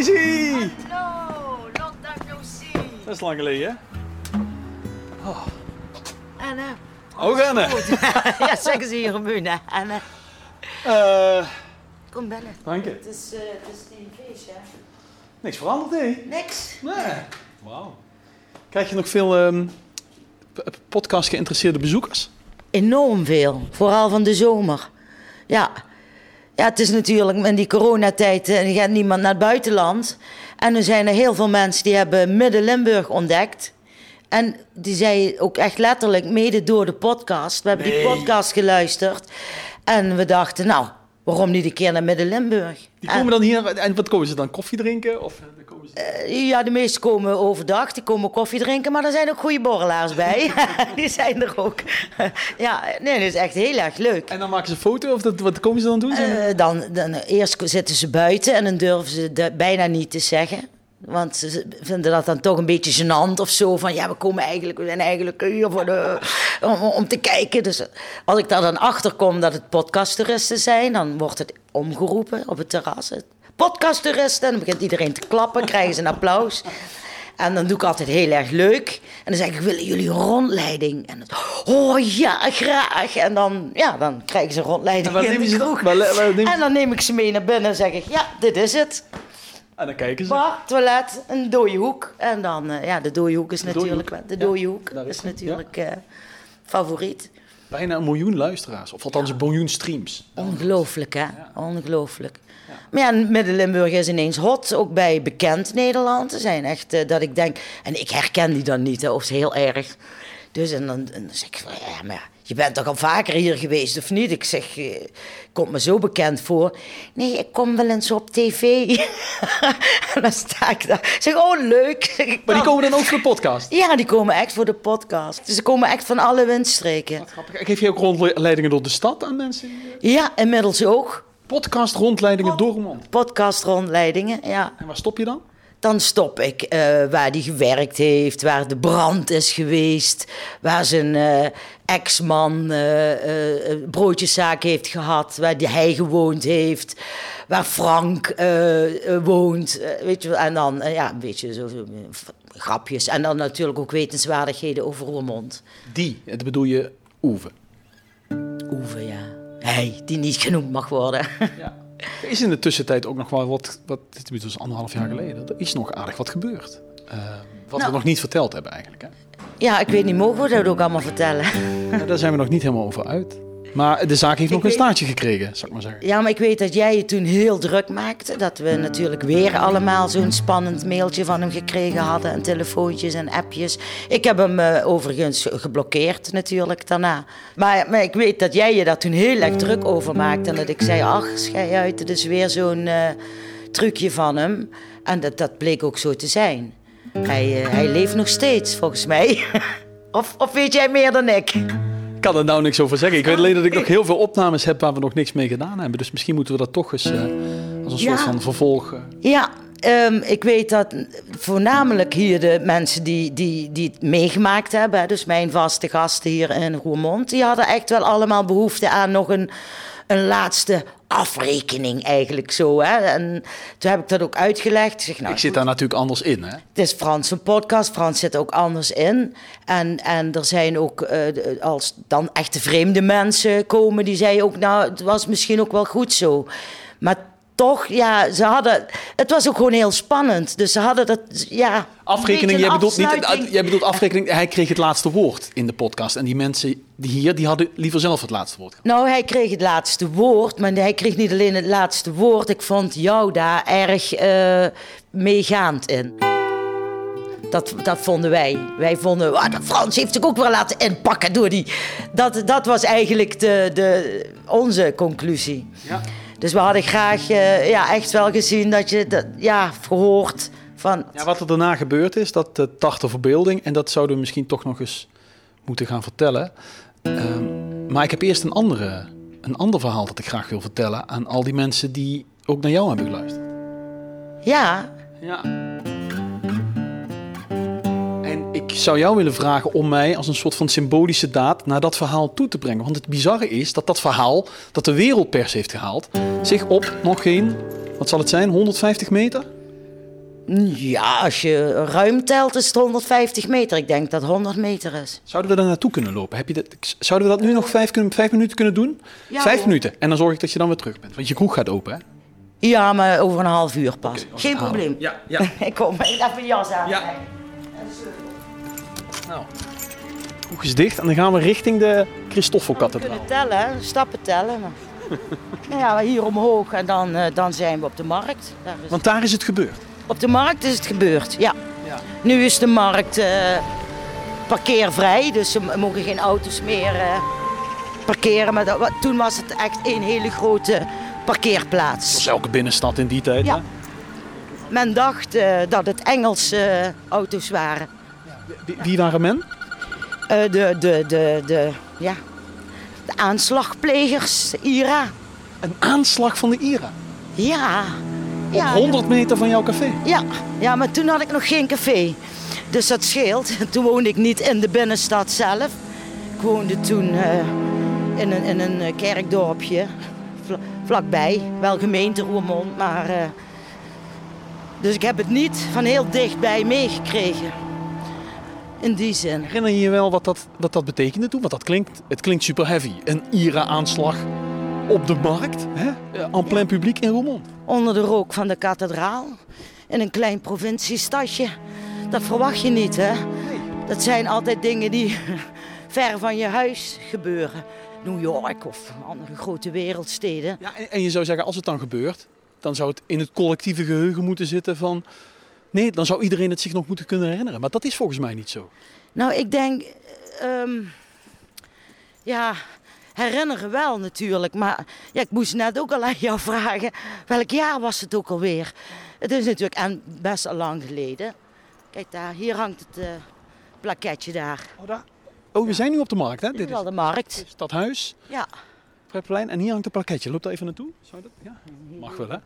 Daisy! Hallo, long time no see. Dat is lang geleden, hè? Anne. Oh, Anne. ja, zeggen ze hier in hè. Anne. Eh, Kom binnen. dank je. Het is, uh, het is geen feestje, hè? Niks veranderd, hè? Niks. Nee. Wauw. Krijg je nog veel ehm, podcast geïnteresseerde bezoekers? Enorm veel. Vooral van de zomer. Ja. Ja, het is natuurlijk met die coronatijd, er gaat niemand naar het buitenland. En er zijn er heel veel mensen die hebben Midden-Limburg ontdekt. En die zei ook echt letterlijk, mede door de podcast. We hebben die podcast geluisterd. En we dachten, nou, waarom niet een keer naar Midden-Limburg? Die En- komen dan hier en wat komen ze dan? Koffie drinken? Of eh, Ja, de meesten komen overdag, die komen koffie drinken, maar er zijn ook goede borrelaars bij. die zijn er ook. ja, nee, dat is echt heel erg leuk. En dan maken ze een foto of dat, wat komen ze dan doen? Eh, dan, dan, eerst zitten ze buiten en dan durven ze dat bijna niet te zeggen. Want ze vinden dat dan toch een beetje gênant of zo. Van ja, we komen eigenlijk, we zijn eigenlijk hier voor de, om, om te kijken. Dus als ik daar dan achter kom dat het podcasttoeristen zijn, dan wordt het omgeroepen op het terras. Podcasttoeristen, en dan begint iedereen te klappen, krijgen ze een applaus. En dan doe ik altijd heel erg leuk. En dan zeg ik, willen jullie een rondleiding? En dan, oh ja, graag. En dan, ja, dan krijgen ze een rondleiding En neem je ze je- En dan neem ik ze mee naar binnen en zeg ik, ja, dit is het. En dan kijken ze. Bar, toilet, een dode hoek. En dan, eh, ja, de dode hoek is natuurlijk, hoek. de Ja, dode hoek is natuurlijk eh, favoriet. Bijna een miljoen luisteraars. Of althans een miljoen streams. Ongelooflijk, hè? Ongelooflijk. Maar ja, Midden-Limburg is ineens hot, ook bij bekend Nederland. Er zijn echt eh, dat ik denk, en ik herken die dan niet, hè, of ze heel erg. Dus en dan, en dan zeg ik van, ja, maar je bent toch al vaker hier geweest, of niet? Ik zeg, eh, komt me zo bekend voor. Nee, ik kom wel eens op tv. en dan sta ik daar. Ik zeg, oh, leuk. Zeg ik, Maar die "Nou." komen dan ook voor de podcast. Ja, die komen echt voor de podcast. Dus ze komen echt van alle windstreken. Wat grappig. Geef je ook rondleidingen door de stad aan mensen? Ja, inmiddels ook. Podcast rondleidingen door Roermond. Podcast rondleidingen, ja. En waar stop je dan? Dan stop ik eh, waar hij gewerkt heeft, waar de brand is geweest, waar zijn eh, ex-man een broodjeszaak heeft gehad, waar die hij gewoond heeft, waar Frank woont. weet je, en dan ja, een beetje zo, zo, grapjes. En dan natuurlijk ook wetenswaardigheden over Roermond. Die, dat bedoel je Oeve. Oeve, ja. Hij, die niet genoemd mag worden. Ja. Er is in de tussentijd ook nog wel wat, wat dit was anderhalf jaar geleden, er is nog aardig wat gebeurd. Eh, wat Nou. we nog niet verteld hebben eigenlijk. Hè? ja, ik weet niet, mogen we dat ook allemaal vertellen? Nou, daar zijn we nog niet helemaal over uit. Maar de zaak heeft nog een staartje gekregen, zou ik maar zeggen. Ja, maar ik weet dat jij je toen heel druk maakte. Dat we natuurlijk weer allemaal zo'n spannend mailtje van hem gekregen hadden. En telefoontjes en appjes. Ik heb hem eh, overigens geblokkeerd natuurlijk daarna. Maar, maar ik weet dat jij je daar toen heel erg druk over maakte. En dat ik zei, ach, schei uit, het is weer zo'n eh, trucje van hem. En dat, dat bleek ook zo te zijn. Hij, eh, hij leeft nog steeds, volgens mij. of, of weet jij meer dan ik? Ik kan er nou niks over zeggen. Ik weet alleen dat ik nog heel veel opnames heb waar we nog niks mee gedaan hebben. Dus misschien moeten we dat toch eens eh, als een Ja. soort van vervolg... eh, Ja, ehm, ik weet dat voornamelijk hier de mensen die, die, die het meegemaakt hebben, dus mijn vaste gasten hier in Roermond, die hadden echt wel allemaal behoefte aan nog een, een laatste afrekening eigenlijk zo. Hè. En toen heb ik dat ook uitgelegd. Ik, zeg, nou, ik zit daar natuurlijk anders in, hè? het is Frans een podcast. Frans zit ook anders in. En, en er zijn ook, eh, als dan echte vreemde mensen komen, die zeiden ook, nou, het was misschien ook wel goed zo. Maar toch, ja, ze hadden, het was ook gewoon heel spannend. Dus ze hadden dat, ja. Afrekening, jij bedoelt, niet, afsluiting. jij bedoelt afrekening, hij kreeg het laatste woord in de podcast. En die mensen die hier, die hadden liever zelf het laatste woord. Nou, hij kreeg het laatste woord, maar hij kreeg niet alleen het laatste woord. Ik vond jou daar erg eh, meegaand in. Dat, dat vonden wij. Wij vonden, ah, de Frans heeft zich ook wel laten inpakken door die... Dat, dat was eigenlijk de, de, onze conclusie. Ja. Dus we hadden graag eh, ja, echt wel gezien dat je, dat, ja, gehoord van... Ja, wat er daarna gebeurd is, dat de tachte verbeelding. En dat zouden we misschien toch nog eens moeten gaan vertellen. Ehm, maar ik heb eerst een, andere, een ander verhaal dat ik graag wil vertellen aan al die mensen die ook naar jou hebben geluisterd. Ja, Ja. Ik zou jou willen vragen om mij als een soort van symbolische daad naar dat verhaal toe te brengen. Want het bizarre is dat dat verhaal, dat de wereldpers heeft gehaald, zich op nog geen, wat zal het zijn, 150 meter Ja, als je ruim telt is het 150 meter. Ik denk dat het 100 meter is. Zouden we daar naartoe kunnen lopen? Heb je dat, zouden we dat nu nog vijf, minuten kunnen doen? Ja, vijf hoor. minuten. En dan zorg ik dat je dan weer terug bent. Want je kroeg gaat open, hè? Ja, maar over een half uur pas. Geen probleem. Ja, ja. ik kom even jas aan. Ja. Nou, kroeg is dicht en dan gaan we richting de We Christoffelkathedraal. kunnen tellen, stappen tellen. nou ja, hier omhoog en dan, eh, dan zijn we op de markt. Daar is... Want daar is het gebeurd. Op de markt is het gebeurd, ja. Ja. Nu is de markt eh, parkeervrij, dus er mogen geen auto's meer eh, parkeren. Maar dat, toen was het echt een hele grote parkeerplaats. Zoals elke binnenstad in die tijd. Ja. hè? Men dacht eh, dat het Engelse auto's waren. Wie, waren men? Eh, de, de, de, de, ja, de aanslagplegers, IRA. Een aanslag van de IRA. Ja. Op ja, 100 meter van jouw café. Ja, ja, maar toen had ik nog geen café. Dus dat scheelt. Toen woonde ik niet in de binnenstad zelf. Ik woonde toen eh, in een, in een eh, kerkdorpje vla- vlakbij. Wel gemeente Roermond, maar... dus ik heb het niet van heel dichtbij meegekregen. In die zin. Herinner je je wel wat dat, wat dat betekende toen? Want dat klinkt, het klinkt super heavy. Een IRA-aanslag op de markt. Hè? Eh, En plein publiek in Roermond. Onder de rook van de kathedraal. In een klein provinciestadje. Dat verwacht je niet, hè? Dat zijn altijd dingen die ver van je huis gebeuren. New York of andere grote wereldsteden. Ja, en, en je zou zeggen, als het dan gebeurt, dan zou het in het collectieve geheugen moeten zitten van... Nee, dan zou iedereen het zich nog moeten kunnen herinneren. Maar dat is volgens mij niet zo. Nou, ik denk, ehm, ja, herinneren wel natuurlijk. Maar ja, ik moest net ook al aan jou vragen, welk jaar was het ook alweer? Het is natuurlijk en best al lang geleden. Kijk daar, hier hangt het eh plaketje daar. Oh, daar. oh, we zijn nu op de markt, hè? Dit Dit is wel de markt. het stadhuis, Ja. Vrijplein. En hier hangt een plaketje. Loop daar even naartoe. Zou dat? Ja, mag wel, hè?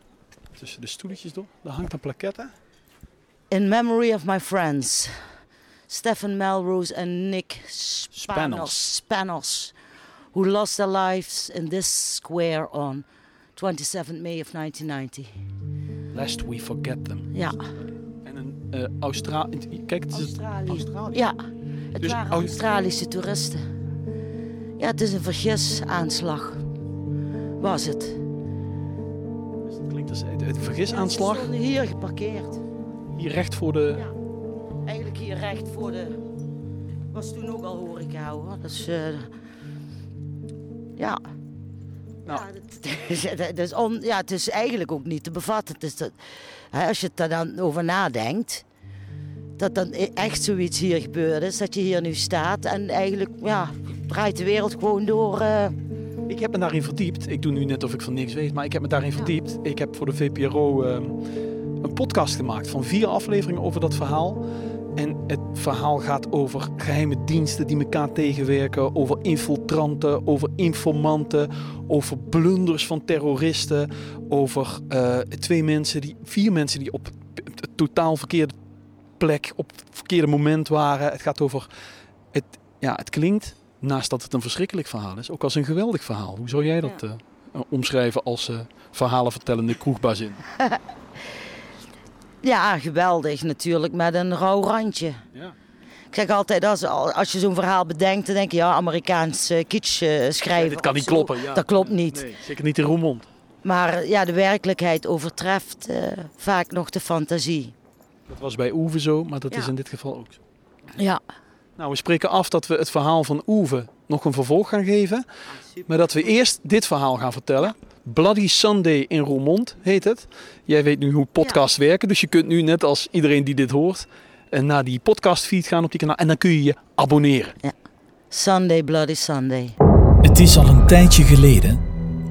Tussen de stoeltjes door. Daar hangt een plakette. In memory of my friends. Stephen Melrose and Nick Spanos. Spanos. Spanos. Who lost their lives in this square on 27 May of 1990. Lest we forget them. Ja. En een eh Austra... Kijk, het is Australië. Australië. Ja, het Dus waren Aus- Australische toeristen. Ja, het is een vergisaanslag. Was het. Dus dat klinkt als een vergisaanslag. Ze stonden hier geparkeerd. Hier recht voor de... Ja, eigenlijk hier recht voor de... Was toen ook al horeca hoor. Dus, eh, ja. Nou. Ja, het, is, on, ja, het is eigenlijk ook niet te bevatten. Het is dat, hè, als je er dan over nadenkt, dat dan e- echt zoiets hier gebeurd is. Dat je hier nu staat en eigenlijk ja, draait de wereld gewoon door. eh, Ik heb me daarin verdiept. Ik doe nu net of ik van niks weet, maar ik heb me daarin verdiept. Ik heb voor de VPRO ehm, een podcast gemaakt van vier afleveringen over dat verhaal. En het verhaal gaat over geheime diensten die elkaar tegenwerken, over infiltranten, over informanten, over blunders van terroristen, over eh, twee mensen, die, vier mensen die op het totaal verkeerde plek, op het verkeerde moment waren. Het gaat over, het, ja, het klinkt naast dat het een verschrikkelijk verhaal is, ook als een geweldig verhaal. Hoe zou jij dat Ja. eh, omschrijven als eh verhalenvertellende kroegbazin? ja, geweldig natuurlijk, met een rauw randje. Ja. Ik zeg altijd, als, als je zo'n verhaal bedenkt, dan denk je, ja, Amerikaans eh, kitsch eh, schrijven. dit kan niet zo. kloppen. Ja. Dat klopt niet. Nee, zeker niet in Roermond. Maar ja, de werkelijkheid overtreft eh, vaak nog de fantasie. Dat was bij Oeve zo, maar dat Ja. is in dit geval ook zo. Ja. Nou, we spreken af dat we het verhaal van Oeve nog een vervolg gaan geven. Maar dat we eerst dit verhaal gaan vertellen. Bloody Sunday in Roermond heet het. Jij weet nu hoe podcasts werken, dus je kunt nu net als iedereen die dit hoort... eh, naar die podcastfeed gaan op die kanaal en dan kun je je abonneren. Sunday, Bloody Sunday. Het is al een tijdje geleden,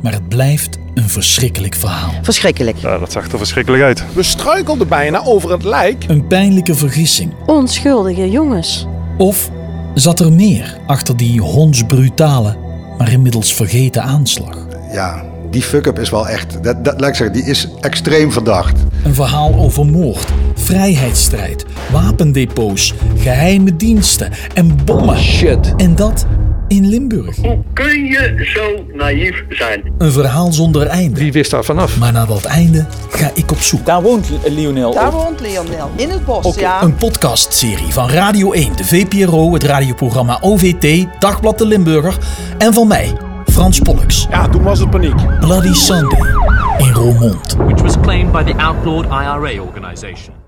maar het blijft een verschrikkelijk verhaal. Verschrikkelijk. Ja, dat zag er verschrikkelijk uit. We struikelden bijna over het lijk. Een pijnlijke vergissing. Onschuldige jongens. Of zat er meer achter die hondsbrutale, maar inmiddels vergeten aanslag? Ja, die fuck-up is wel echt, dat, dat, laat ik zeggen, die is extreem verdacht. Een verhaal over moord, vrijheidsstrijd, wapendepots, geheime diensten en bommen. Shit. En dat in Limburg. Hoe kun je zo naïef zijn? Een verhaal zonder einde. Wie wist daar vanaf? Maar naar dat einde ga ik op zoek. Daar woont Lionel. Daar woont Lionel. In het bos, ja. Een podcastserie van Radio 1, de VPRO, het radioprogramma OVT, Dagblad de Limburger en van mij, Frans Pollux. Ja, toen was het paniek. Bloody Sunday in Roermond. which was claimed by the outlawed IRA organization.